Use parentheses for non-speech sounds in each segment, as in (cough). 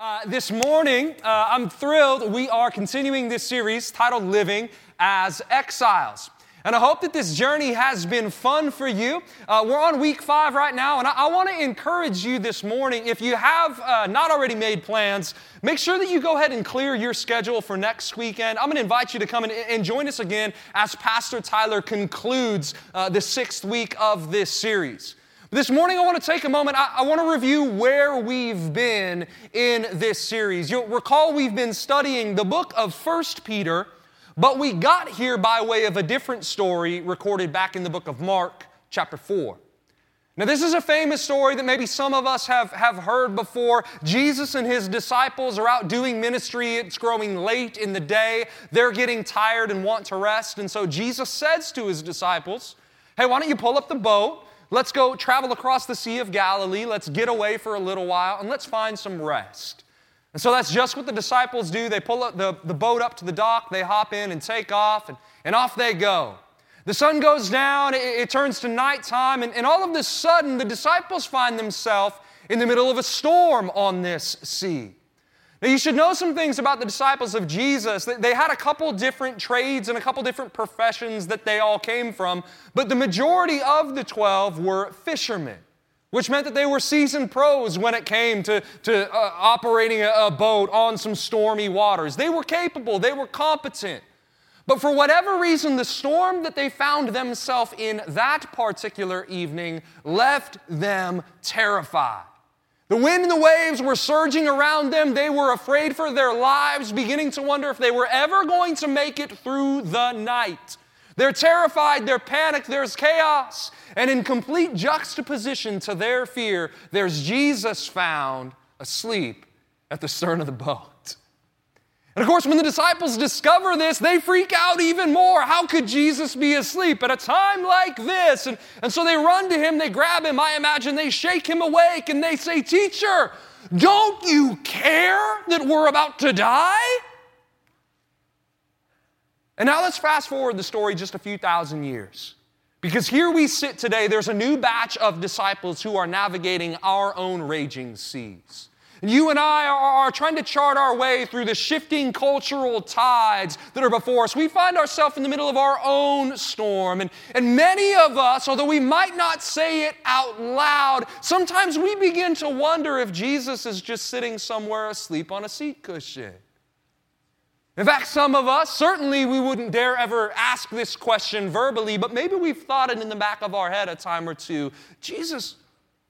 Uh, this morning, uh, I'm thrilled we are continuing this series titled Living as Exiles. And I hope that this journey has been fun for you. Uh, we're on week five right now, and I, I want to encourage you this morning if you have uh, not already made plans, make sure that you go ahead and clear your schedule for next weekend. I'm going to invite you to come and, and, join us again as Pastor Tyler concludes uh, the sixth week of this series. This morning, I want to take a moment. I, I, want to review where we've been in this series. You'll recall we've been studying the book of First Peter, but we got here by way of a different story recorded back in the book of Mark, chapter 4. Now, this is a famous story that maybe some of us have, have heard before. Jesus and his disciples are out doing ministry. It's growing late in the day. They're getting tired and want to rest. And so Jesus says to his disciples, Hey, why don't you pull up the boat? Let's go travel across the Sea of Galilee. Let's get away for a little while and let's find some rest. And so that's just what the disciples do. They pull the, the boat up to the dock, they hop in and take off, and, and off they go. The sun goes down, it, it turns to nighttime, and, and all of a sudden, the disciples find themselves in the middle of a storm on this sea. Now, you should know some things about the disciples of Jesus. They had a couple different trades and a couple different professions that they all came from, but the majority of the 12 were fishermen, which meant that they were seasoned pros when it came to, to uh, operating a, a boat on some stormy waters. They were capable, they were competent. But for whatever reason, the storm that they found themselves in that particular evening left them terrified. The wind and the waves were surging around them. They were afraid for their lives, beginning to wonder if they were ever going to make it through the night. They're terrified, they're panicked, there's chaos. And in complete juxtaposition to their fear, there's Jesus found asleep at the stern of the boat. And of course, when the disciples discover this, they freak out even more. How could Jesus be asleep at a time like this? And, and so they run to him, they grab him, I imagine, they shake him awake, and they say, Teacher, don't you care that we're about to die? And now let's fast forward the story just a few thousand years. Because here we sit today, there's a new batch of disciples who are navigating our own raging seas. You and I are, trying to chart our way through the shifting cultural tides that are before us. We find ourselves in the middle of our own storm. And, and many of us, although we might not say it out loud, sometimes we begin to wonder if Jesus is just sitting somewhere asleep on a seat cushion. In fact, some of us, certainly we wouldn't dare ever ask this question verbally, but maybe we've thought it in the back of our head a time or two Jesus,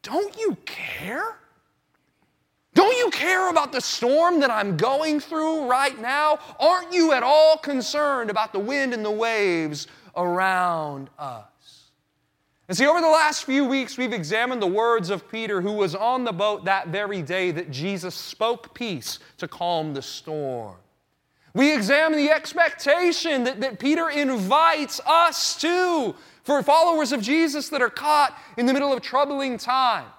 don't you care? Don't you care about the storm that I'm going through right now? Aren't you at all concerned about the wind and the waves around us? And see, over the last few weeks, we've examined the words of Peter, who was on the boat that very day that Jesus spoke peace to calm the storm. We examine the expectation that, that Peter invites us to for followers of Jesus that are caught in the middle of troubling times.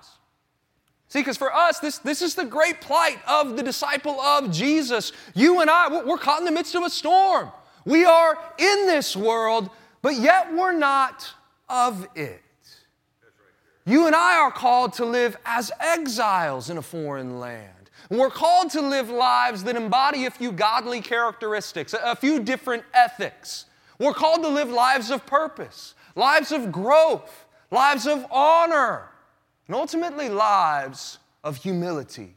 See, because for us, this, this is the great plight of the disciple of Jesus. You and I, we're caught in the midst of a storm. We are in this world, but yet we're not of it. You and I are called to live as exiles in a foreign land. We're called to live lives that embody a few godly characteristics, a few different ethics. We're called to live lives of purpose, lives of growth, lives of honor, and ultimately lives of humility.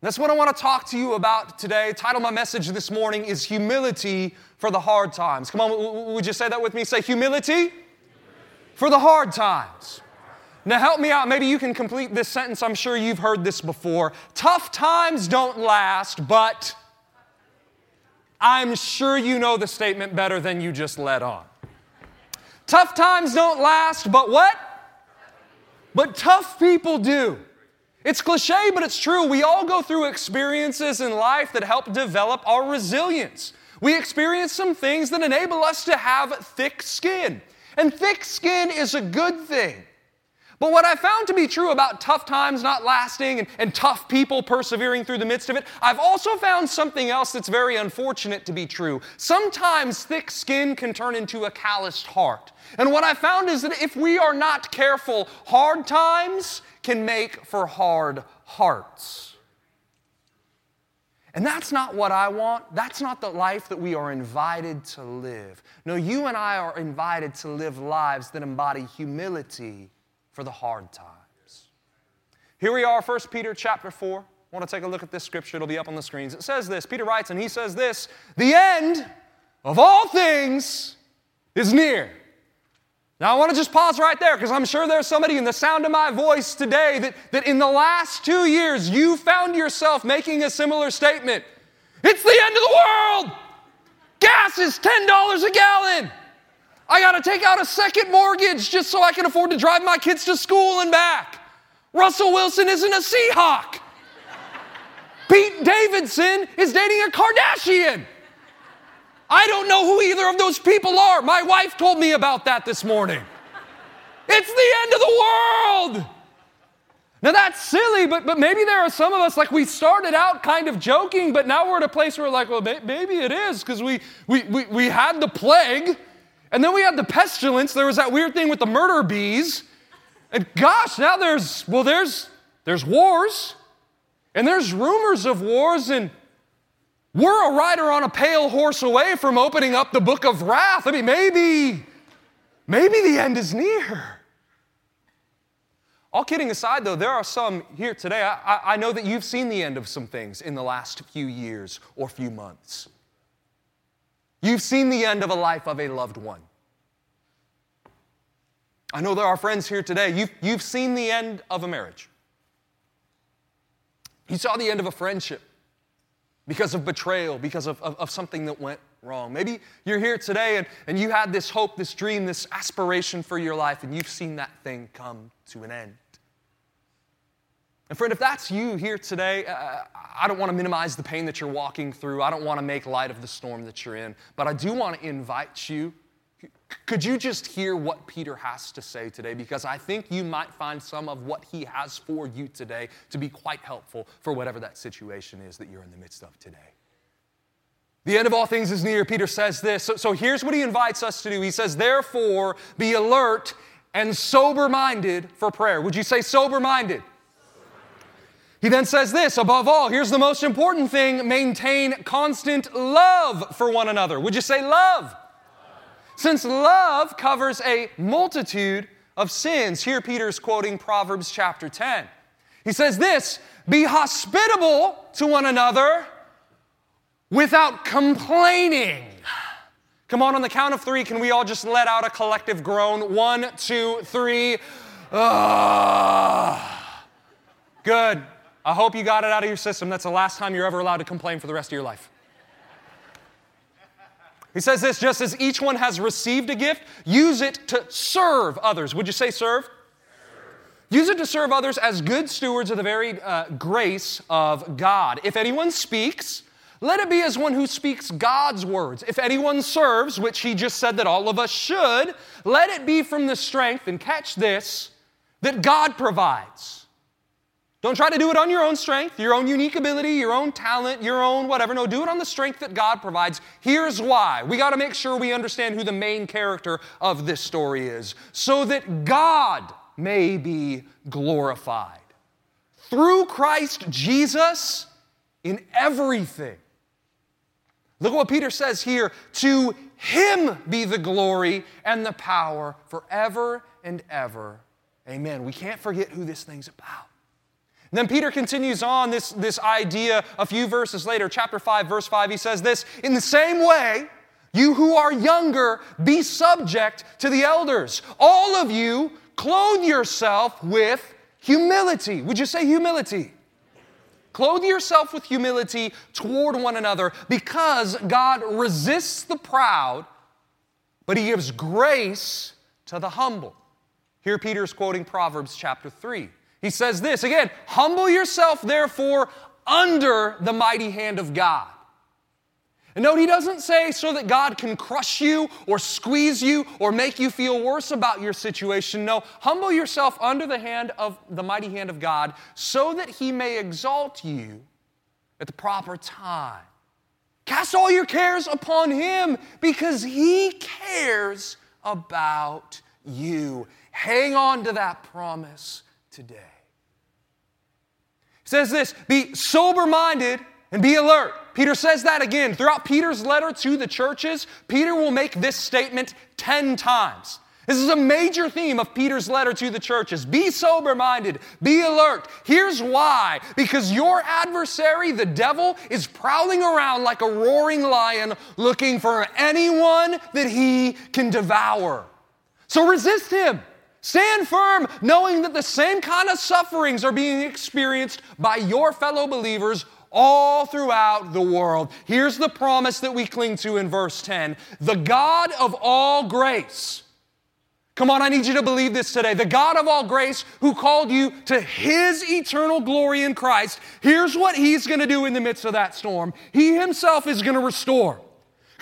That's what I want to talk to you about today. Title my message this morning is Humility for the Hard Times. Come on, would you say that with me? Say humility, humility. for the hard times. Now, help me out. Maybe you can complete this sentence. I'm sure you've heard this before. Tough times don't last, but I'm sure you know the statement better than you just let on. Tough times don't last, but what? But tough people do. It's cliche, but it's true. We all go through experiences in life that help develop our resilience. We experience some things that enable us to have thick skin. And thick skin is a good thing. But what I found to be true about tough times not lasting and, and, tough people persevering through the midst of it, I've also found something else that's very unfortunate to be true. Sometimes thick skin can turn into a calloused heart. And what I found is that if we are not careful, hard times can make for hard hearts. And that's not what I want. That's not the life that we are invited to live. No, you and I are invited to live lives that embody humility for the hard times. Here we are, 1 Peter chapter 4. I want to take a look at this scripture. It'll be up on the screens. It says this Peter writes, and he says this The end of all things is near. Now, I want to just pause right there because I'm sure there's somebody in the sound of my voice today that, that in the last two years you found yourself making a similar statement. It's the end of the world. Gas is $10 a gallon. I got to take out a second mortgage just so I can afford to drive my kids to school and back. Russell Wilson isn't a Seahawk. Pete Davidson is dating a Kardashian. I don't know who either of those people are. My wife told me about that this morning. It's the end of the world. Now that's silly, but, but maybe there are some of us, like we started out kind of joking, but now we're at a place where we're like, well, maybe it is, because we, we, we, we had the plague, and then we had the pestilence. There was that weird thing with the murder bees. And gosh, now there's, well, there's, there's wars, and there's rumors of wars, and we're a rider on a pale horse away from opening up the book of wrath. I mean, maybe, maybe the end is near. All kidding aside, though, there are some here today. I, I, know that you've seen the end of some things in the last few years or few months. You've seen the end of a life of a loved one. I know there are friends here today. You've, you've seen the end of a marriage. You saw the end of a friendship because of betrayal, because of, of, of, something that went wrong. Maybe you're here today and, and you had this hope, this dream, this aspiration for your life, and you've seen that thing come to an end. And friend, if that's you here today, uh, I don't want to minimize the pain that you're walking through. I don't want to make light of the storm that you're in. But I do want to invite you could you just hear what Peter has to say today? Because I think you might find some of what he has for you today to be quite helpful for whatever that situation is that you're in the midst of today. The end of all things is near. Peter says this. So, so here's what he invites us to do. He says, Therefore, be alert and sober minded for prayer. Would you say sober minded? He then says this above all, here's the most important thing maintain constant love for one another. Would you say love? Since love covers a multitude of sins. Here, Peter's quoting Proverbs chapter 10. He says this Be hospitable to one another without complaining. Come on, on the count of three, can we all just let out a collective groan? One, two, three. Ugh. Good. I hope you got it out of your system. That's the last time you're ever allowed to complain for the rest of your life. He says this just as each one has received a gift, use it to serve others. Would you say serve? Use it to serve others as good stewards of the very uh, grace of God. If anyone speaks, let it be as one who speaks God's words. If anyone serves, which he just said that all of us should, let it be from the strength, and catch this, that God provides don't try to do it on your own strength, your own unique ability, your own talent, your own whatever. No, do it on the strength that God provides. Here's why. We got to make sure we understand who the main character of this story is so that God may be glorified. Through Christ Jesus in everything. Look at what Peter says here to him be the glory and the power forever and ever. Amen. We can't forget who this thing's about. And then Peter continues on this, this idea a few verses later, chapter 5, verse 5. He says this In the same way, you who are younger, be subject to the elders. All of you, clothe yourself with humility. Would you say humility? Clothe yourself with humility toward one another because God resists the proud, but He gives grace to the humble. Here, Peter is quoting Proverbs chapter 3. He says this again humble yourself, therefore, under the mighty hand of God. And note, he doesn't say so that God can crush you or squeeze you or make you feel worse about your situation. No, humble yourself under the hand of the mighty hand of God so that he may exalt you at the proper time. Cast all your cares upon him because he cares about you. Hang on to that promise today says this be sober minded And be alert. Peter says that again. Throughout Peter's letter to the churches, Peter will make this statement 10 times. This is a major theme of Peter's letter to the churches. Be sober minded, be alert. Here's why because your adversary, the devil, is prowling around like a roaring lion looking for anyone that he can devour. So resist him. Stand firm, knowing that the same kind of sufferings are being experienced by your fellow believers all throughout the world. Here's the promise that we cling to in verse 10 The God of all grace Come on, I need you to believe this today. The God of all grace who called you to his eternal glory in Christ, here's what he's going to do in the midst of that storm. He himself is going to restore.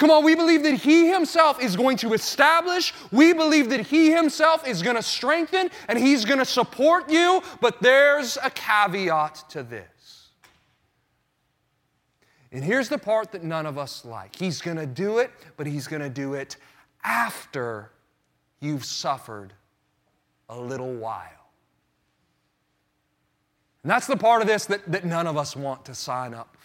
Come on, we believe that He Himself is going to establish. We believe that He Himself is going to strengthen and He's going to support you. But there's a caveat to this. And here's the part that none of us like He's going to do it, but He's going to do it after you've suffered a little while. And that's the part of this that, that none of us want to sign up.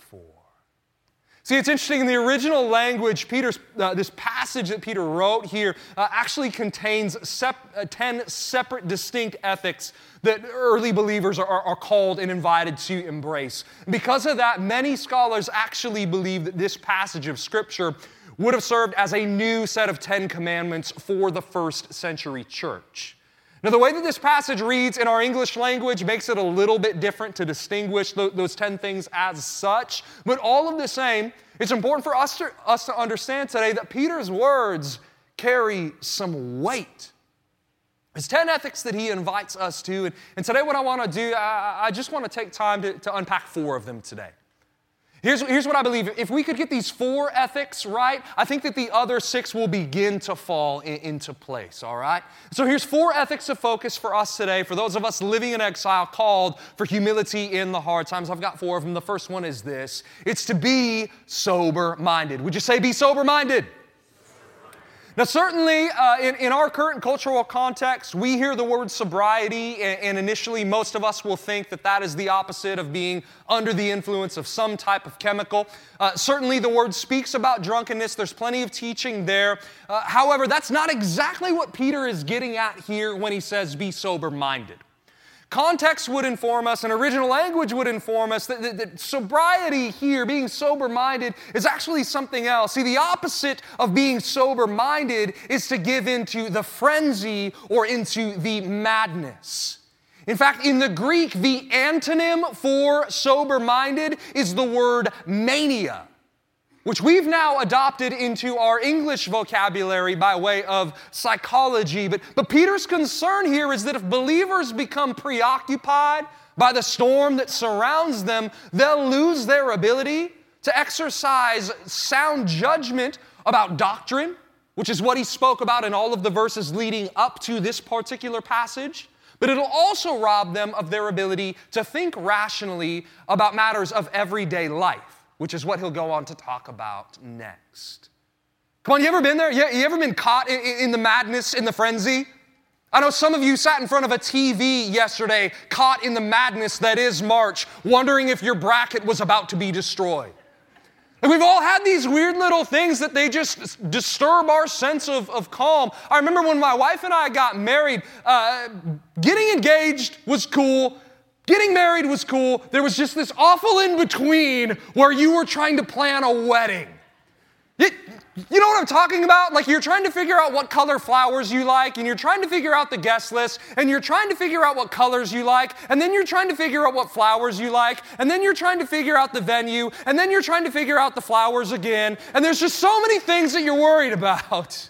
See, it's interesting. In the original language, Peter's, uh, this passage that Peter wrote here uh, actually contains sep- uh, 10 separate, distinct ethics that early believers are, are, called and invited to embrace. Because of that, many scholars actually believe that this passage of Scripture would have served as a new set of Ten Commandments for the first century church. Now, the way that this passage reads in our English language makes it a little bit different to distinguish those 10 things as such, but all of the same, it's important for us to, us to understand today that Peter's words carry some weight. It's 10 ethics that he invites us to, and, and today, what I want to do, I, I just want to take time to, to unpack four of them today. Here's, here's what I believe. If we could get these four ethics right, I think that the other six will begin to fall in, into place, all right? So here's four ethics of focus for us today, for those of us living in exile, called for humility in the hard times. I've got four of them. The first one is this it's to be sober minded. Would you say be sober minded? Now, certainly uh, in, in our current cultural context, we hear the word sobriety, and, and, initially most of us will think that that is the opposite of being under the influence of some type of chemical. Uh, certainly, the word speaks about drunkenness, there's plenty of teaching there. Uh, however, that's not exactly what Peter is getting at here when he says, be sober minded. Context would inform us, and original language would inform us that, that, that sobriety here, being sober minded, is actually something else. See, the opposite of being sober minded is to give into the frenzy or into the madness. In fact, in the Greek, the antonym for sober minded is the word mania which we've now adopted into our English vocabulary by way of psychology. But, but Peter's concern here is that if believers become preoccupied by the storm that surrounds them, they'll lose their ability to exercise sound judgment about doctrine, which is what he spoke about in all of the verses leading up to this particular passage. But it'll also rob them of their ability to think rationally about matters of everyday life which is what he'll go on to talk about next. Come on, you ever been there? You, you ever been caught in, in the madness, in the frenzy? I know some of you sat in front of a TV yesterday, caught in the madness that is March, wondering if your bracket was about to be destroyed. And we've all had these weird little things that they just disturb our sense of, of calm. I remember when my wife and I got married, uh, getting engaged was cool, Getting married was cool. There was just this awful in between where you were trying to plan a wedding. You, you know what I'm talking about? Like you're trying to figure out what color flowers you like, and you're trying to figure out the guest list, and you're trying to figure out what colors you like, and then you're trying to figure out what flowers you like, and then you're trying to figure out the venue, and then you're trying to figure out the flowers again, and there's just so many things that you're worried about.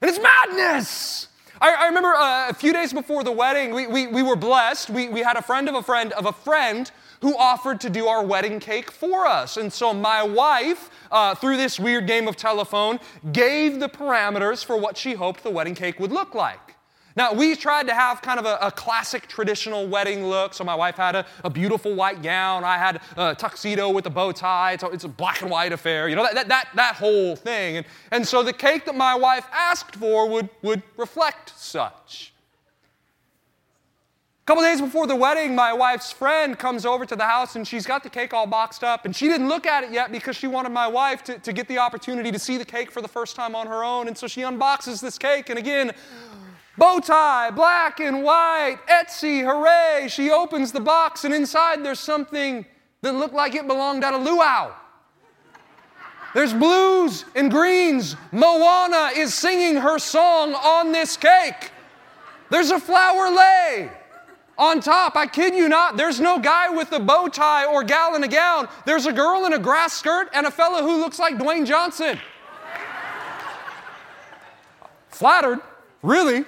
And it's madness. I, I remember uh, a few days before the wedding, we, we, we were blessed. We, we had a friend of a friend of a friend who offered to do our wedding cake for us. And so my wife, uh, through this weird game of telephone, gave the parameters for what she hoped the wedding cake would look like. Now, we tried to have kind of a, a, classic traditional wedding look. So, my wife had a, a, beautiful white gown. I had a tuxedo with a bow tie. A, it's a black and white affair, you know, that, that, that whole thing. And, and so, the cake that my wife asked for would, would reflect such. A couple days before the wedding, my wife's friend comes over to the house and she's got the cake all boxed up. And she didn't look at it yet because she wanted my wife to, to get the opportunity to see the cake for the first time on her own. And so she unboxes this cake. And again, bow tie, black and white, Etsy, hooray. She opens the box and inside there's something that looked like it belonged at a luau. There's blues and greens. Moana is singing her song on this cake. There's a flower lei on top. I kid you not, there's no guy with a bow tie or gal in a gown. There's a girl in a grass skirt and a fella who looks like Dwayne Johnson. Flattered, really.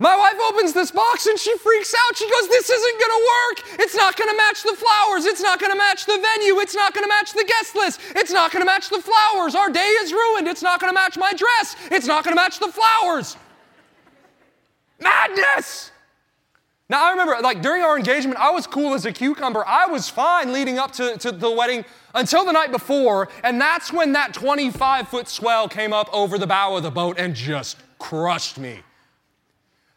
My wife opens this box and she freaks out. She goes, This isn't gonna work. It's not gonna match the flowers. It's not gonna match the venue. It's not gonna match the guest list. It's not gonna match the flowers. Our day is ruined. It's not gonna match my dress. It's not gonna match the flowers. Madness! Now, I remember, like, during our engagement, I was cool as a cucumber. I was fine leading up to, to the wedding until the night before, and that's when that 25 foot swell came up over the bow of the boat and just crushed me.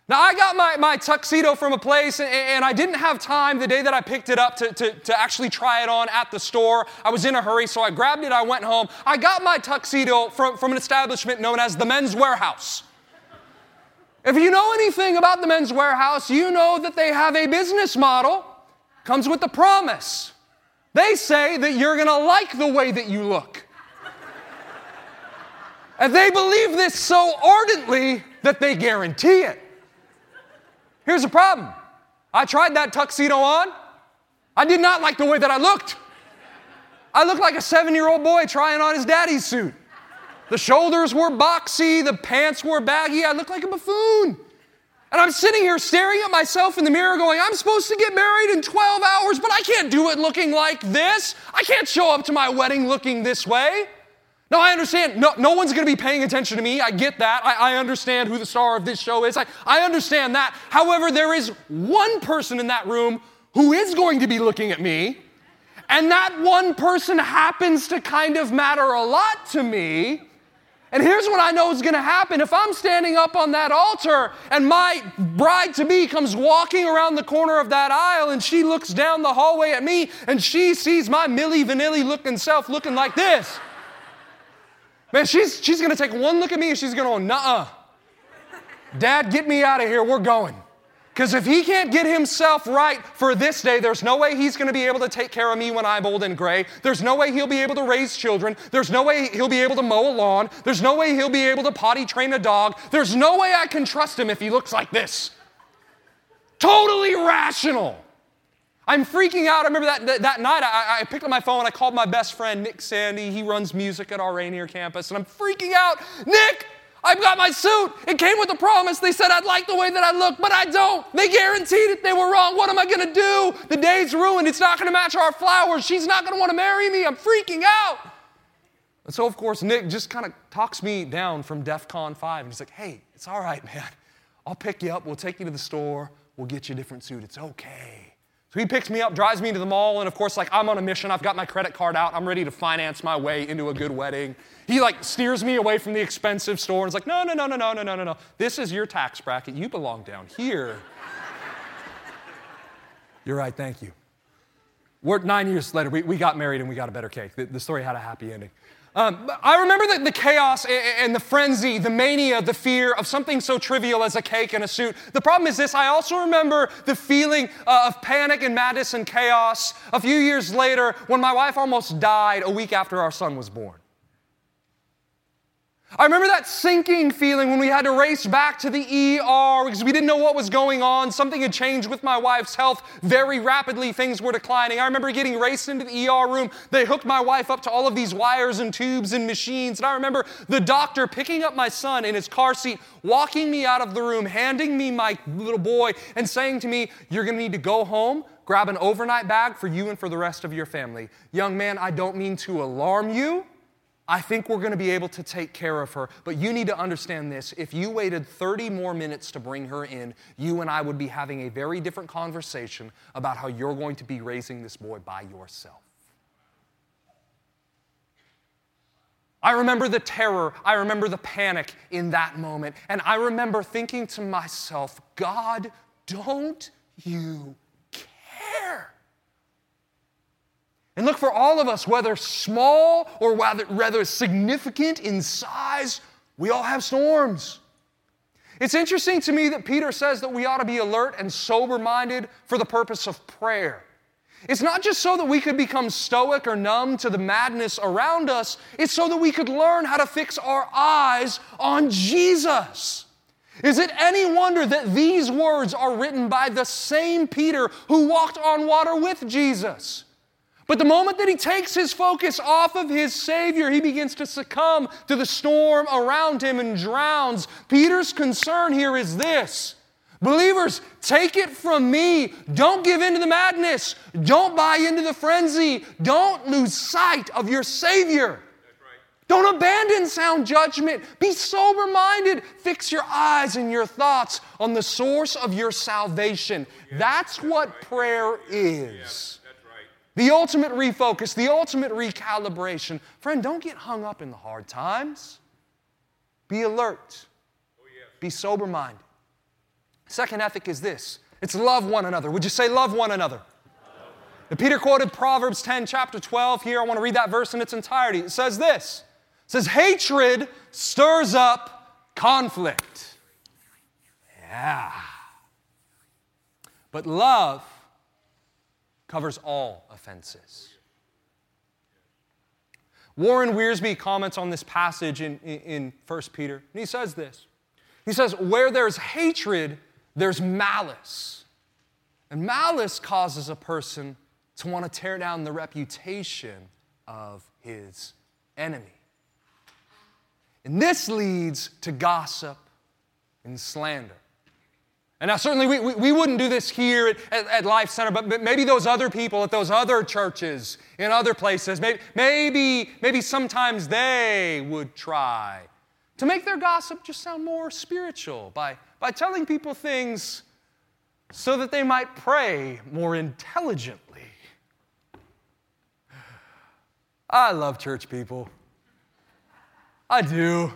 Now, I got my, my tuxedo from a place, and, and I didn't have time the day that I picked it up to, to, to actually try it on at the store. I was in a hurry, so I grabbed it, I went home. I got my tuxedo from, from an establishment known as the Men's Wearhouse. If you know anything about the Men's Wearhouse, you know that they have a business model, comes with a promise. They say that you're gonna like the way that you look. and they believe this so ardently that they guarantee it. Here's the problem I tried that tuxedo on. I did not like the way that I looked. I looked like a seven year old boy trying on his daddy's suit. The shoulders were boxy, the pants were baggy. I looked like a buffoon. And I'm sitting here staring at myself in the mirror going, I'm supposed to get married in 12 hours, but I can't do it looking like this. I can't show up to my wedding looking this way. Now, I understand, no, no one's gonna be paying attention to me. I get that. I, I understand who the star of this show is. I, I understand that. However, there is one person in that room who is going to be looking at me, and that one person happens to kind of matter a lot to me. And here's what I know is going to happen. If I'm standing up on that altar and my bride to be comes walking around the corner of that aisle and she looks down the hallway at me and she sees my Milli Vanilli looking self looking like this. Man, she's, she's going to take one look at me and she's going to go. Dad, get me out of here. We're going. Because if he can't get himself right for this day, there's no way he's going to be able to take care of me when I'm old and gray. There's no way he'll be able to raise children. There's no way he'll be able to mow a lawn. There's no way he'll be able to potty train a dog. There's no way I can trust him if he looks like this. Totally rational. I'm freaking out. I remember that, that, that night I, I, picked up my phone. I called my best friend, Nick Sandy. He runs music at our Rainier campus. And I'm freaking out. Nick, I've got my suit. It came with a promise. They said I'd like the way that I look, but I don't. They guaranteed it. They were wrong. What am I going to do? The day's ruined. It's not going to match our flowers. She's not going to want to marry me. I'm freaking out. And so, of course, Nick just kind of talks me down from DEF CON 5. And he's like, hey, it's all right, man. I'll pick you up. We'll take you to the store. We'll get you a different suit. It's okay. So he picks me up, drives me to the mall, and of course, like I'm on a mission. I've got my credit card out. I'm ready to finance my way into a good wedding. He like steers me away from the expensive store and is like, no, no, no, no, no, no, no, no, no. This is your tax bracket. You belong down here. (laughs) You're right, thank you. We're nine years later, we, we got married and we got a better cake. The, the story had a happy ending. Um, I remember the, the chaos and the frenzy, the mania, the fear of something so trivial as a cake and a suit. The problem is this I also remember the feeling uh, of panic and madness and chaos a few years later when my wife almost died a week after our son was born. I remember that sinking feeling when we had to race back to the ER because we didn't know what was going on. Something had changed with my wife's health very rapidly. Things were declining. I remember getting raced into the ER room. They hooked my wife up to all of these wires and tubes and machines. And I remember the doctor picking up my son in his car seat, walking me out of the room, handing me my little boy, and saying to me, You're going to need to go home, grab an overnight bag for you and for the rest of your family. Young man, I don't mean to alarm you. I think we're going to be able to take care of her. But you need to understand this. If you waited 30 more minutes to bring her in, you and I would be having a very different conversation about how you're going to be raising this boy by yourself. I remember the terror, I remember the panic in that moment, and I remember thinking to myself, God, Don't you care? And look for all of us, whether small or rather, rather significant in size, we all have storms. It's interesting to me that Peter says that we ought to be alert and sober minded for the purpose of prayer. It's not just so that we could become stoic or numb to the madness around us, it's so that we could learn how to fix our eyes on Jesus. Is it any wonder that these words are written by the same Peter who walked on water with Jesus? But the moment that he takes his focus off of his Savior, he begins to succumb to the storm around him and drowns. Peter's concern here is this Believers, take it from me. Don't give in to the madness. Don't buy into the frenzy. Don't lose sight of your Savior. Don't abandon sound judgment. Be sober minded. Fix your eyes and your thoughts on the source of your salvation. That's what prayer is. The ultimate refocus, the ultimate recalibration. Friend, don't get hung up in the hard times. Be alert. Be sober minded. Second ethic is this it's love one another. Would you say love one another? Peter quoted Proverbs 10, chapter 12 here. I want to read that verse in its entirety. It says this it says, Hatred stirs up conflict. Yeah. But love covers all offenses. Warren Wiersbe comments on this passage in, in, in 1 Peter, and he says this. He says, Where there's hatred, there's malice. And malice causes a person to want to tear down the reputation of his enemy. And this leads to gossip and slander. And now, certainly, we, we, we wouldn't do this here at, at, at, Life Center, but, but maybe those other people at those other churches in other places, maybe, maybe, maybe sometimes they would try to make their gossip just sound more spiritual by by telling people things so that they might pray more intelligently. I love church people. I do.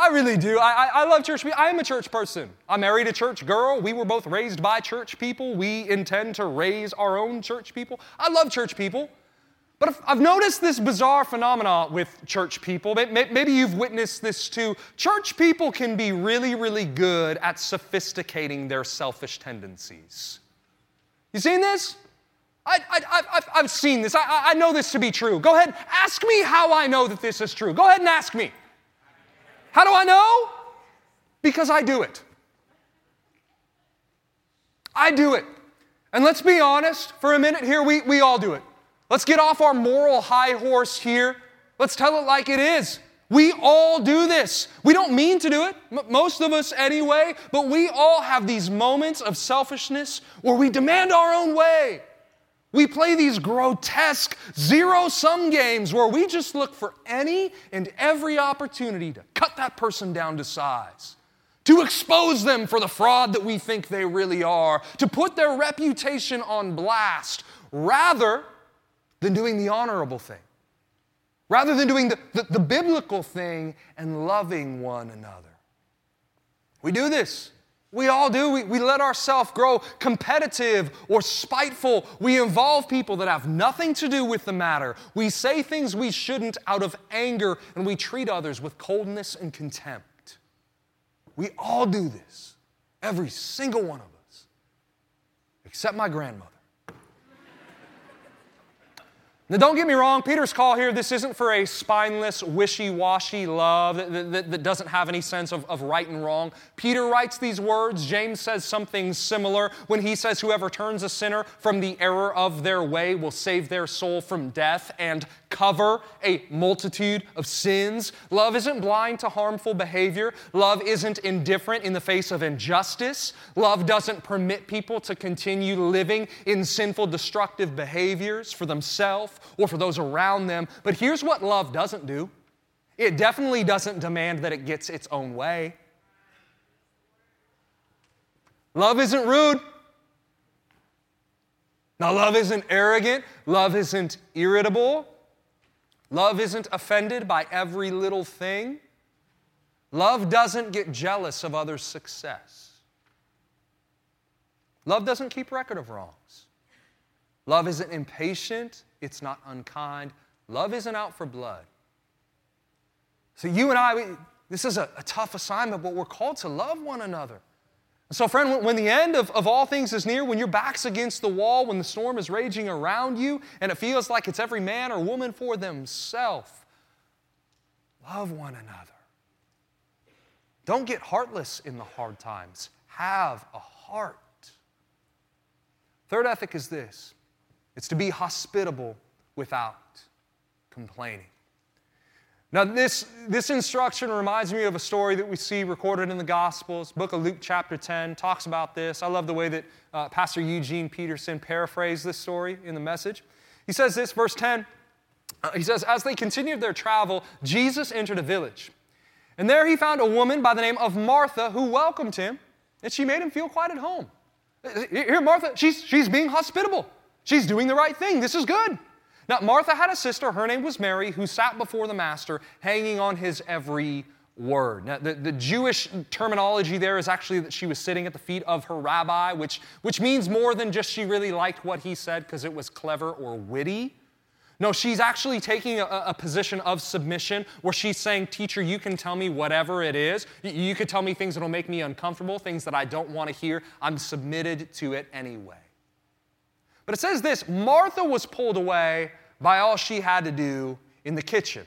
I really do. I, I, I, love church people. I am a church person. I married a church girl. We were both raised by church people. We intend to raise our own church people. I love church people. But I've noticed this bizarre phenomenon with church people. Maybe you've witnessed this too. Church people can be really, really good at sophisticating their selfish tendencies. You seen this? I, have seen this. I, I know this to be true. Go ahead, ask me how I know that this is true. Go ahead and ask me. How do I know? Because I do it. I do it. And let's be honest for a minute here, we, we all do it. Let's get off our moral high horse here. Let's tell it like it is. We all do this. We don't mean to do it, most of us anyway, but we all have these moments of selfishness where we demand our own way. We play these grotesque zero sum games where we just look for any and every opportunity to cut that person down to size, to expose them for the fraud that we think they really are, to put their reputation on blast, rather than doing the honorable thing, rather than doing the, the, the biblical thing and loving one another. We do this. We all do. We, we let ourselves grow competitive or spiteful. We involve people that have nothing to do with the matter. We say things we shouldn't out of anger, and we treat others with coldness and contempt. We all do this, every single one of us, except my grandmother. Now, don't get me wrong, Peter's call here, this isn't for a spineless, wishy washy love that, that, that, doesn't have any sense of, of right and wrong. Peter writes these words. James says something similar when he says, Whoever turns a sinner from the error of their way will save their soul from death and cover a multitude of sins. Love isn't blind to harmful behavior. Love isn't indifferent in the face of injustice. Love doesn't permit people to continue living in sinful, destructive behaviors for themselves or for those around them. But here's what love doesn't do it definitely doesn't demand that it gets its own way. Love isn't rude. Now, love isn't arrogant. Love isn't irritable. Love isn't offended by every little thing. Love doesn't get jealous of others' success. Love doesn't keep record of wrongs. Love isn't impatient, it's not unkind. Love isn't out for blood. So, you and I, we, this is a, a, tough assignment, but we're called to love one another. So, friend, when, when the end of, of all things is near, when your back's against the wall, when the storm is raging around you, and it feels like it's every man or woman for themselves, love one another. Don't get heartless in the hard times. Have a heart. Third ethic is this it's to be hospitable without complaining. Now, this, this instruction reminds me of a story that we see recorded in the Gospels. Book of Luke, chapter 10, talks about this. I love the way that uh, Pastor Eugene Peterson paraphrased this story in the message. He says this, verse 10. Uh, he says, As they continued their travel, Jesus entered a village. And there he found a woman by the name of Martha who welcomed him, and she made him feel quite at home. Here, Martha, she's, she's being hospitable. She's doing the right thing. This is good. Now, Martha had a sister, her name was Mary, who sat before the master, hanging on his every word. Now, the, the Jewish terminology there is actually that she was sitting at the feet of her rabbi, which, which means more than just she really liked what he said because it was clever or witty. No, she's actually taking a, a, position of submission where she's saying, Teacher, you can tell me whatever it is. You, you could tell me things that'll make me uncomfortable, things that I don't want to hear. I'm submitted to it anyway. But it says this Martha was pulled away by all she had to do in the kitchen.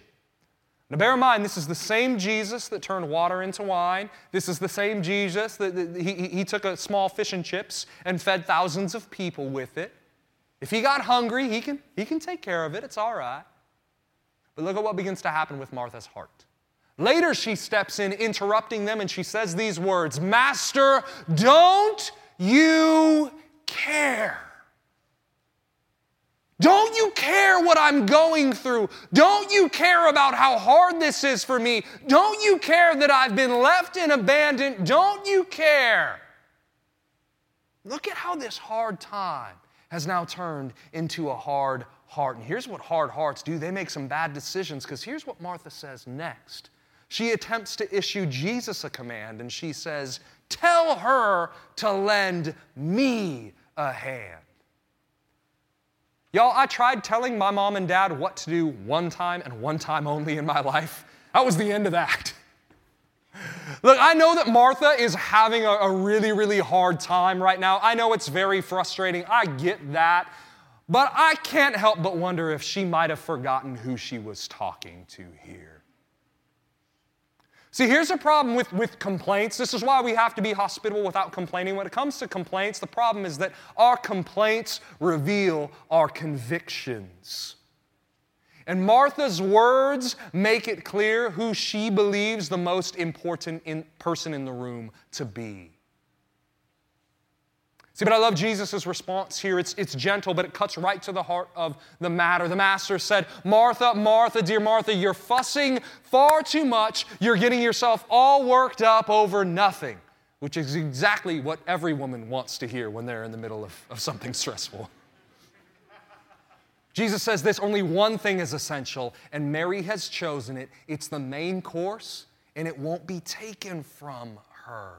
Now, bear in mind, this is the same Jesus that turned water into wine. This is the same Jesus that, that he, he took a small fish and chips and fed thousands of people with it. If he got hungry, he can, he can take care of it. It's all right. But look at what begins to happen with Martha's heart. Later, she steps in, interrupting them, and she says these words Master, don't you care? Don't you care what I'm going through? Don't you care about how hard this is for me? Don't you care that I've been left and abandoned? Don't you care? Look at how this hard time has now turned into a hard heart. And here's what hard hearts do they make some bad decisions, because here's what Martha says next. She attempts to issue Jesus a command, and she says, Tell her to lend me a hand. Y'all, I tried telling my mom and dad what to do one time and one time only in my life. That was the end of that. Look, I know that Martha is having a, a, really, really hard time right now. I know it's very frustrating. I get that. But I can't help but wonder if she might have forgotten who she was talking to here. See, here's a problem with, with complaints. This is why we have to be hospitable without complaining. When it comes to complaints, the problem is that our complaints reveal our convictions. And Martha's words make it clear who she believes the most important in, person in the room to be. See, but I love Jesus' response here. It's, it's gentle, but it cuts right to the heart of the matter. The master said, Martha, Martha, dear Martha, you're fussing far too much. You're getting yourself all worked up over nothing, which is exactly what every woman wants to hear when they're in the middle of, of something stressful. Jesus says this only one thing is essential, and Mary has chosen it. It's the main course, and it won't be taken from her.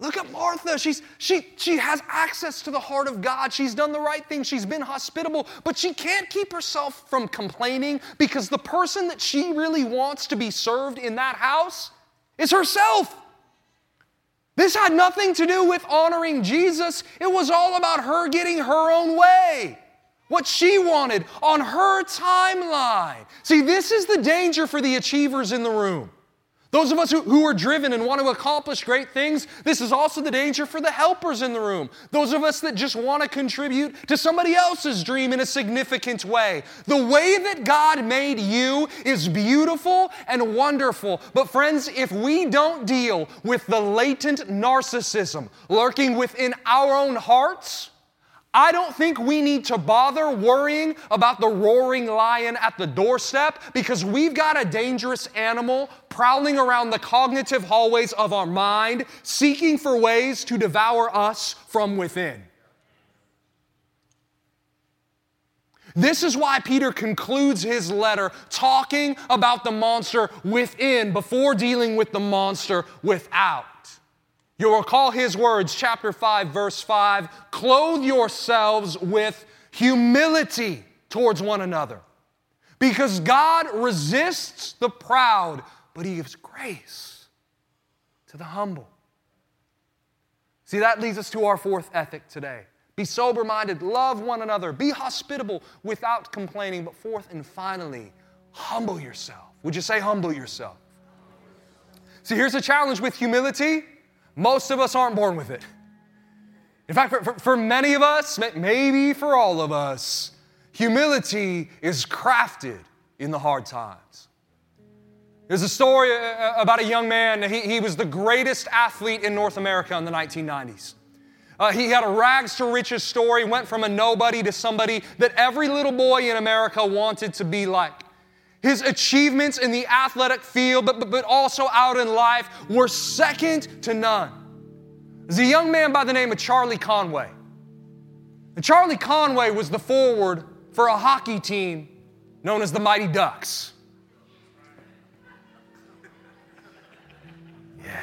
Look at Martha. She's, she, she has access to the heart of God. She's done the right thing. She's been hospitable, but she can't keep herself from complaining because the person that she really wants to be served in that house is herself. This had nothing to do with honoring Jesus, it was all about her getting her own way. What she wanted on her timeline. See, this is the danger for the achievers in the room. Those of us who, who are driven and want to accomplish great things, this is also the danger for the helpers in the room. Those of us that just want to contribute to somebody else's dream in a significant way. The way that God made you is beautiful and wonderful. But, friends, if we don't deal with the latent narcissism lurking within our own hearts, I don't think we need to bother worrying about the roaring lion at the doorstep because we've got a dangerous animal prowling around the cognitive hallways of our mind, seeking for ways to devour us from within. This is why Peter concludes his letter talking about the monster within before dealing with the monster without. You'll recall his words, chapter 5, verse 5 clothe yourselves with humility towards one another. Because God resists the proud, but he gives grace to the humble. See, that leads us to our fourth ethic today. Be sober minded, love one another, be hospitable without complaining. But fourth and finally, humble yourself. Would you say, humble yourself? See, here's a challenge with humility most of us aren't born with it. In fact, for, for, many of us, maybe for all of us, humility is crafted in the hard times. There's a story uh, uh, about a young man. He, he was the greatest athlete in North America in the 1990s. Uh, he had a rags to riches story, went from a nobody to somebody that every little boy in America wanted to be like. His achievements in the athletic field, but, but, but also out in life, were second to none. There's a young man by the name of Charlie Conway. And Charlie Conway was the forward for a hockey team known as the Mighty Ducks. Yeah.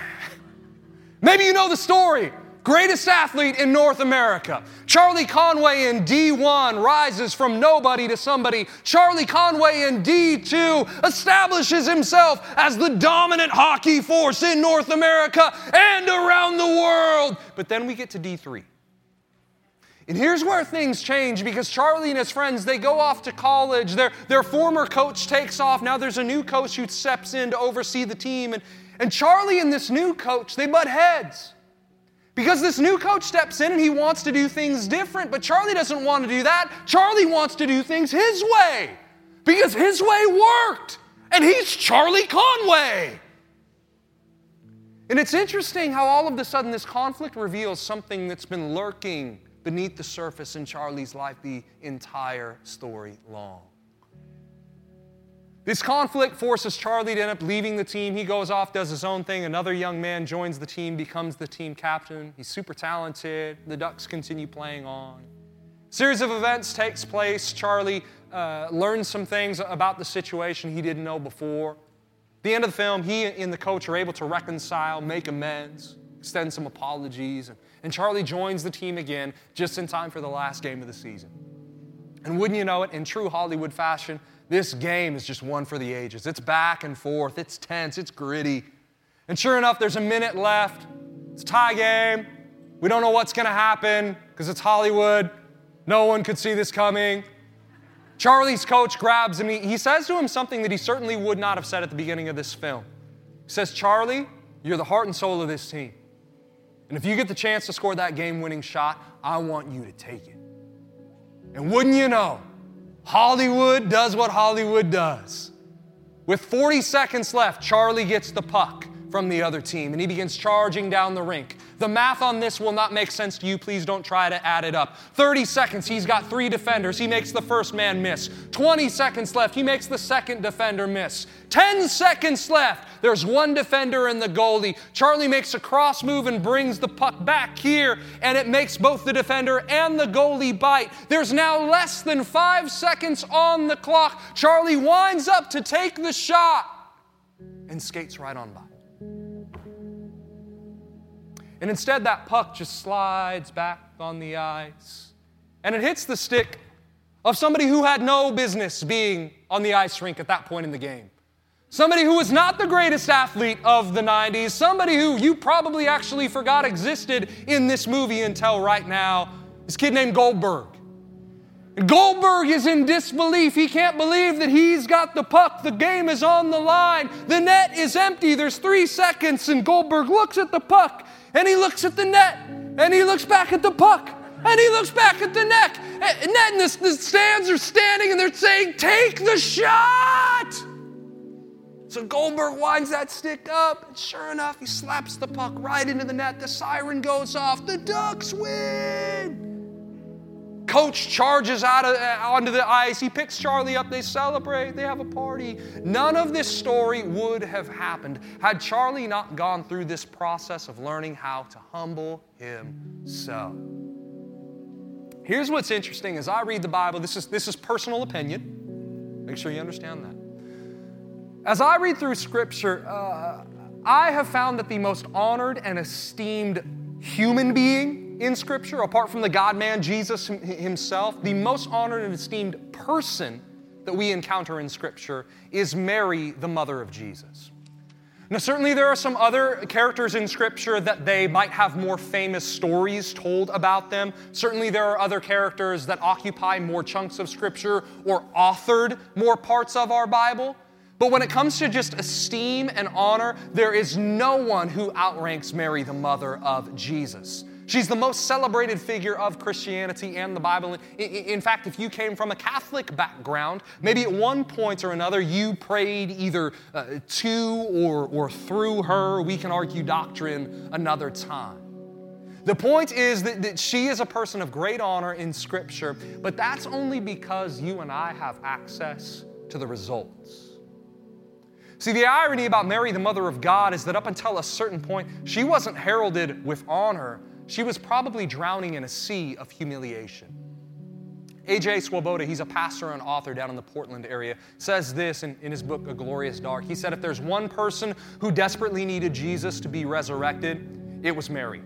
Maybe you know the story greatest athlete in North America. Charlie Conway in D1 rises from nobody to somebody. Charlie Conway in D2 establishes himself as the dominant hockey force in North America and around the world. But then we get to D3. And here's where things change because Charlie and his friends, they go off to college. Their, their former coach takes off. Now there's a new coach who steps in to oversee the team. And, and Charlie and this new coach, they butt heads. Because this new coach steps in and he wants to do things different, but Charlie doesn't want to do that. Charlie wants to do things his way because his way worked. And he's Charlie Conway. And it's interesting how all of a sudden this conflict reveals something that's been lurking beneath the surface in Charlie's life the entire story long. This conflict forces Charlie to end up leaving the team. He goes off, does his own thing. Another young man joins the team, becomes the team captain. He's super talented. The Ducks continue playing on. Series of events takes place. Charlie uh, learns some things about the situation he didn't know before. The end of the film, he and the coach are able to reconcile, make amends, extend some apologies, and, and Charlie joins the team again just in time for the last game of the season. And wouldn't you know it, in true Hollywood fashion, this game is just one for the ages. It's back and forth, it's tense, it's gritty. And sure enough, there's a minute left. It's a tie game. We don't know what's going to happen because it's Hollywood. No one could see this coming. Charlie's coach grabs him. He, says to him something that he certainly would not have said at the beginning of this film. He says, Charlie, you're the heart and soul of this team. And if you get the chance to score that game winning shot, I want you to take it. And wouldn't you know, Hollywood does what Hollywood does. With 40 seconds left, Charlie gets the puck from the other team and he begins charging down the rink. The math on this will not make sense to you. Please don't try to add it up. 30 seconds, he's got three defenders. He makes the first man miss. 20 seconds left, he makes the second defender miss. 10 seconds left, there's one defender and the goalie. Charlie makes a cross move and brings the puck back here, and it makes both the defender and the goalie bite. There's now less than five seconds on the clock. Charlie winds up to take the shot and skates right on by. And instead, that puck just slides back on the ice. And it hits the stick of somebody who had no business being on the ice rink at that point in the game. Somebody who was not the greatest athlete of the 90s, somebody who you probably actually forgot existed in this movie until right now. This kid named Goldberg. Goldberg is in disbelief. He can't believe that he's got the puck. The game is on the line. The net is empty. There's three seconds, and Goldberg looks at the puck and he looks at the net and he looks back at the puck and he looks back at the neck. Eh, net and the, the stands are standing and they're saying, Take the shot! So Goldberg winds that stick up, and sure enough, he slaps the puck right into the net. The siren goes off. The Ducks win! Coach charges out of, uh, onto the ice. He picks Charlie up. They celebrate. They have a party. None of this story would have happened had Charlie not gone through this process of learning how to humble himself. Here's what's interesting as I read the Bible, this is, this is personal opinion. Make sure you understand that. As I read through Scripture, uh, I have found that the most honored and esteemed human being in Scripture, apart from the God man Jesus himself, the most honored and esteemed person that we encounter in Scripture is Mary, the mother of Jesus. Now, certainly there are some other characters in Scripture that they might have more famous stories told about them. Certainly there are other characters that occupy more chunks of Scripture or authored more parts of our Bible. But when it comes to just esteem and honor, there is no one who outranks Mary, the mother of Jesus. She's the most celebrated figure of Christianity and the Bible. In fact, if you came from a Catholic background, maybe at one point or another you prayed either uh, to or, or through her. We can argue doctrine another time. The point is that, that she is a person of great honor in Scripture, but that's only because you and I have access to the results. See, the irony about Mary, the mother of God, is that up until a certain point, she wasn't heralded with honor. She was probably drowning in a sea of humiliation. A.J. Swoboda, he's a pastor and author down in the Portland area, says this in, in his book, A Glorious Dark. He said, If there's one person who desperately needed Jesus to be resurrected, it was Mary.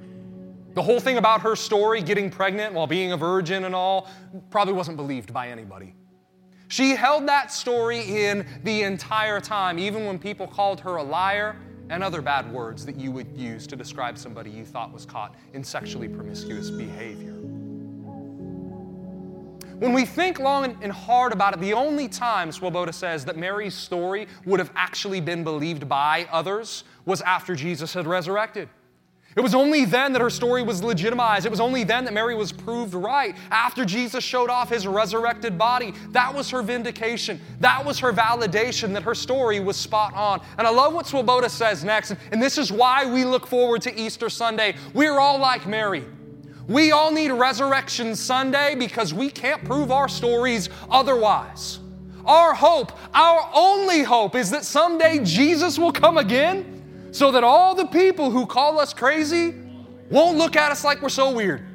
The whole thing about her story, getting pregnant while being a virgin and all, probably wasn't believed by anybody. She held that story in the entire time, even when people called her a liar and other bad words that you would use to describe somebody you thought was caught in sexually promiscuous behavior. When we think long and hard about it, the only time, Swoboda says, that Mary's story would have actually been believed by others was after Jesus had resurrected. It was only then that her story was legitimized. It was only then that Mary was proved right. After Jesus showed off his resurrected body, that was her vindication. That was her validation that her story was spot on. And I love what Swoboda says next, and this is why we look forward to Easter Sunday. We're all like Mary. We all need Resurrection Sunday because we can't prove our stories otherwise. Our hope, our only hope, is that someday Jesus will come again so that all the people who call us crazy won't look at us like we're so weird.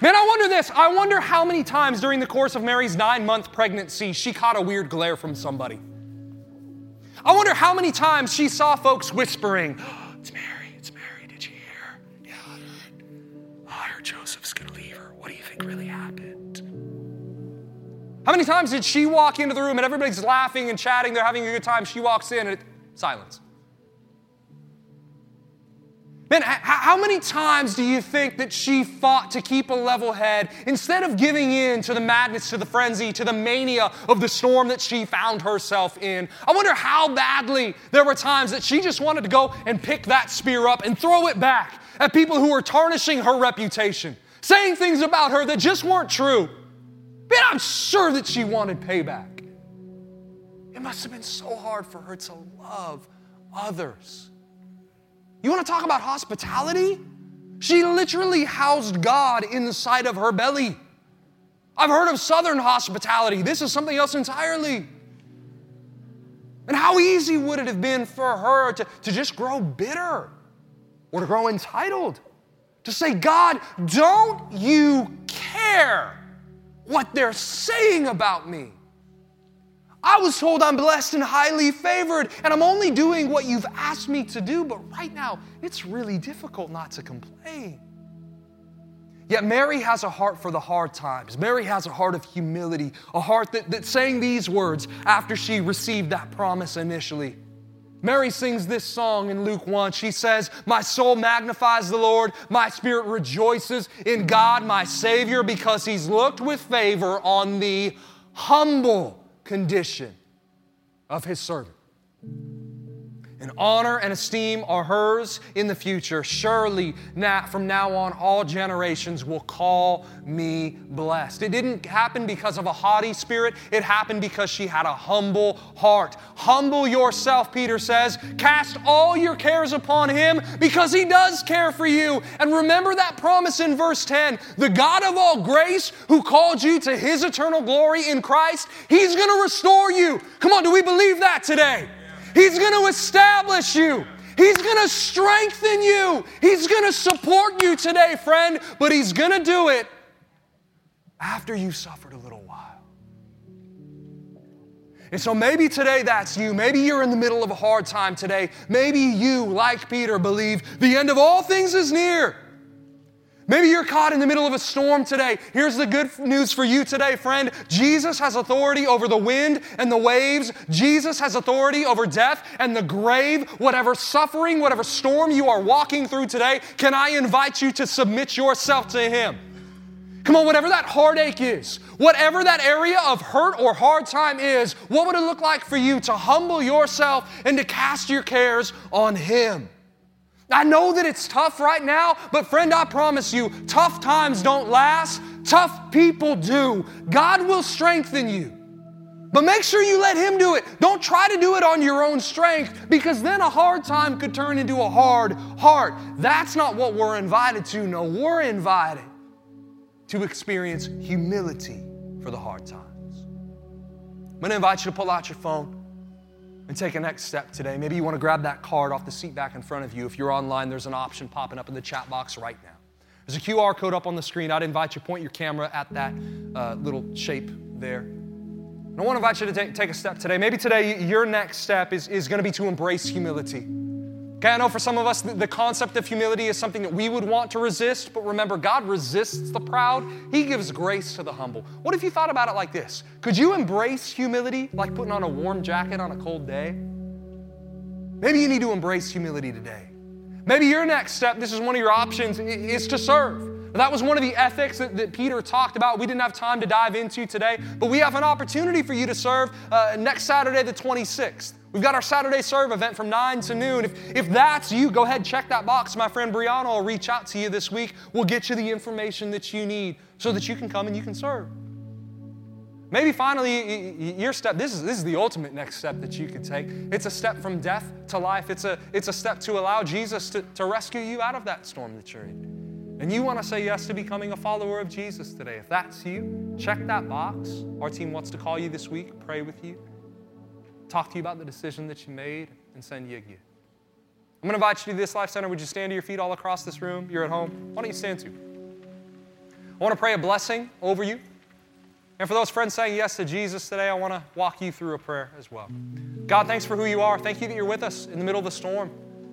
Man, I wonder this. I wonder how many times during the course of Mary's nine month pregnancy she caught a weird glare from somebody. I wonder how many times she saw folks whispering, oh, It's Mary, it's Mary, did you hear? Yeah, I heard. I heard Joseph's gonna leave her. What do you think really happened? How many times did she walk into the room and everybody's laughing and chatting, they're having a good time? She walks in and it, silence. Man, how many times do you think that she fought to keep a level head instead of giving in to the madness, to the frenzy, to the mania of the storm that she found herself in? I wonder how badly there were times that she just wanted to go and pick that spear up and throw it back at people who were tarnishing her reputation, saying things about her that just weren't true. Man, I'm sure that she wanted payback. It must have been so hard for her to love others. You want to talk about hospitality? She literally housed God inside of her belly. I've heard of Southern hospitality. This is something else entirely. And how easy would it have been for her to, to just grow bitter or to grow entitled? To say, God, don't you care what they're saying about me. I was told I'm blessed and highly favored, and I'm only doing what you've asked me to do, but right now, it's really difficult not to complain. Yet Mary has a heart for the hard times. Mary has a heart of humility, a heart that, that saying these words after she received that promise initially. Mary sings this song in Luke 1. She says, My soul magnifies the Lord, my spirit rejoices in God, my Savior, because he's looked with favor on the humble condition of his servant and honor and esteem are hers in the future. Surely, now, from now on, all generations will call me blessed. It didn't happen because of a haughty spirit, it happened because she had a humble heart. Humble yourself, Peter says. Cast all your cares upon him because he does care for you. And remember that promise in verse 10 the God of all grace who called you to his eternal glory in Christ, he's going to restore you. Come on, do we believe that today? He's going to establish you. He's going to strengthen you. He's going to support you today, friend, but He's going to do it after you've suffered a little while. And so maybe today that's you. Maybe you're in the middle of a hard time today. Maybe you, like Peter, believe the end of all things is near. Maybe you're caught in the middle of a storm today. Here's the good news for you today, friend. Jesus has authority over the wind and the waves. Jesus has authority over death and the grave. Whatever suffering, whatever storm you are walking through today, can I invite you to submit yourself to Him? Come on, whatever that heartache is, whatever that area of hurt or hard time is, what would it look like for you to humble yourself and to cast your cares on Him? I know that it's tough right now, but friend, I promise you, tough times don't last. Tough people do. God will strengthen you. But make sure you let Him do it. Don't try to do it on your own strength because then a hard time could turn into a hard heart. That's not what we're invited to. No, we're invited to experience humility for the hard times. I'm going to invite you to pull out your phone and take a next step today. Maybe you want to grab that card off the seat back in front of you. If you're online, there's an option popping up in the chat box right now. There's a QR code up on the screen. I'd invite you to point your camera at that uh, little shape there. And I want to invite you to take, take a step today. Maybe today your next step is, is going to be to embrace humility. Okay, I know for some of us, the, concept of humility is something that we would want to resist, but remember, God resists the proud, He gives grace to the humble. What if you thought about it like this? Could you embrace humility like putting on a warm jacket on a cold day? Maybe you need to embrace humility today. Maybe your next step, this is one of your options, is to serve. That was one of the ethics that, that, Peter talked about. We didn't have time to dive into today, but we have an opportunity for you to serve uh, next Saturday, the 26th. We've got our Saturday serve event from 9 to noon. If, if that's you, go ahead, check that box. My friend Brianna will reach out to you this week. We'll get you the information that you need so that you can come and you can serve. Maybe finally, your step, this is, this is the ultimate next step that you could take. It's a step from death to life. It's a, it's a step to allow Jesus to, to rescue you out of that storm that you're in. And you want to say yes to becoming a follower of Jesus today. If that's you, check that box. Our team wants to call you this week, pray with you talk to you about the decision that you made, and send you a gift. I'm going to invite you to this Life Center. Would you stand to your feet all across this room? You're at home. Why don't you stand to? I want to pray a blessing over you. And for those friends saying yes to Jesus today, I want to walk you through a prayer as well. God, thanks for who you are. Thank you that you're with us in the middle of the storm.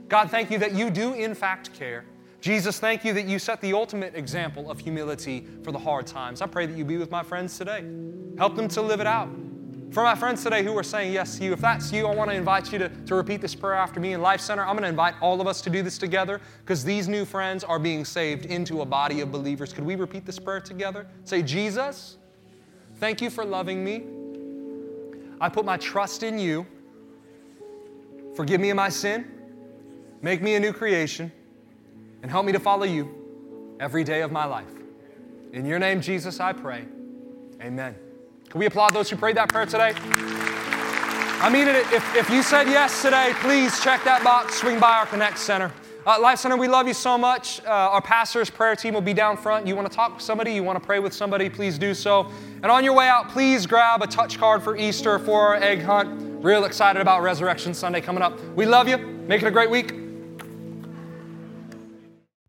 God, thank you that you do, in fact, care. Jesus, thank you that you set the ultimate example of humility for the hard times. I pray that you be with my friends today. Help them to live it out. For my friends today who are saying yes to you, if that's you, I want to invite you to, to repeat this prayer after me in Life Center. I'm going to invite all of us to do this together because these new friends are being saved into a body of believers. Could we repeat this prayer together? Say, Jesus, thank you for loving me. I put my trust in you. Forgive me of my sin. Make me a new creation. And help me to follow you every day of my life. In your name, Jesus, I pray. Amen. Can we applaud those who prayed that prayer today? I mean it. If, if you said yes today, please check that box, swing by our Connect Center. Uh, Life Center, we love you so much. Uh, our pastor's prayer team will be down front. You want to talk to somebody, you want to pray with somebody, please do so. And on your way out, please grab a touch card for Easter for our egg hunt. Real excited about Resurrection Sunday coming up. We love you. Make it a great week.